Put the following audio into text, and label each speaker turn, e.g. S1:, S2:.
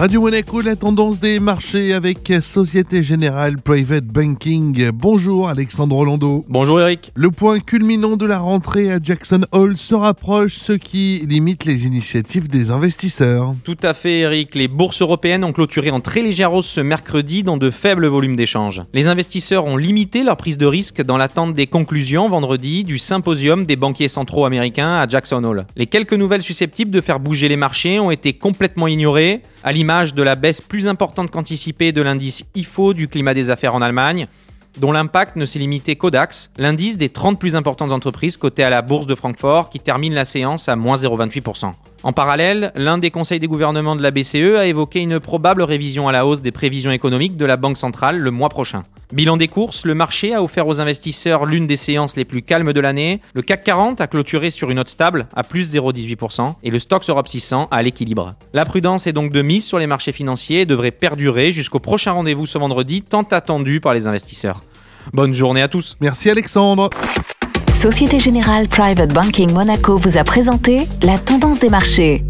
S1: Radio Monaco, la tendance des marchés avec Société Générale Private Banking. Bonjour Alexandre Rolando.
S2: Bonjour Eric.
S1: Le point culminant de la rentrée à Jackson Hole se rapproche, ce qui limite les initiatives des investisseurs.
S2: Tout à fait Eric. Les bourses européennes ont clôturé en très légère hausse ce mercredi dans de faibles volumes d'échanges. Les investisseurs ont limité leur prise de risque dans l'attente des conclusions vendredi du symposium des banquiers centraux américains à Jackson Hole. Les quelques nouvelles susceptibles de faire bouger les marchés ont été complètement ignorées à l'image de la baisse plus importante qu'anticipée de l'indice IFO du climat des affaires en Allemagne, dont l'impact ne s'est limité qu'au DAX, l'indice des 30 plus importantes entreprises cotées à la bourse de Francfort, qui termine la séance à moins 0,28%. En parallèle, l'un des conseils des gouvernements de la BCE a évoqué une probable révision à la hausse des prévisions économiques de la Banque centrale le mois prochain. Bilan des courses, le marché a offert aux investisseurs l'une des séances les plus calmes de l'année. Le CAC 40 a clôturé sur une note stable à plus 0,18% et le Stoxx Europe 600 à l'équilibre. La prudence est donc de mise sur les marchés financiers et devrait perdurer jusqu'au prochain rendez-vous ce vendredi tant attendu par les investisseurs. Bonne journée à tous.
S1: Merci Alexandre.
S3: Société Générale Private Banking Monaco vous a présenté la tendance des marchés.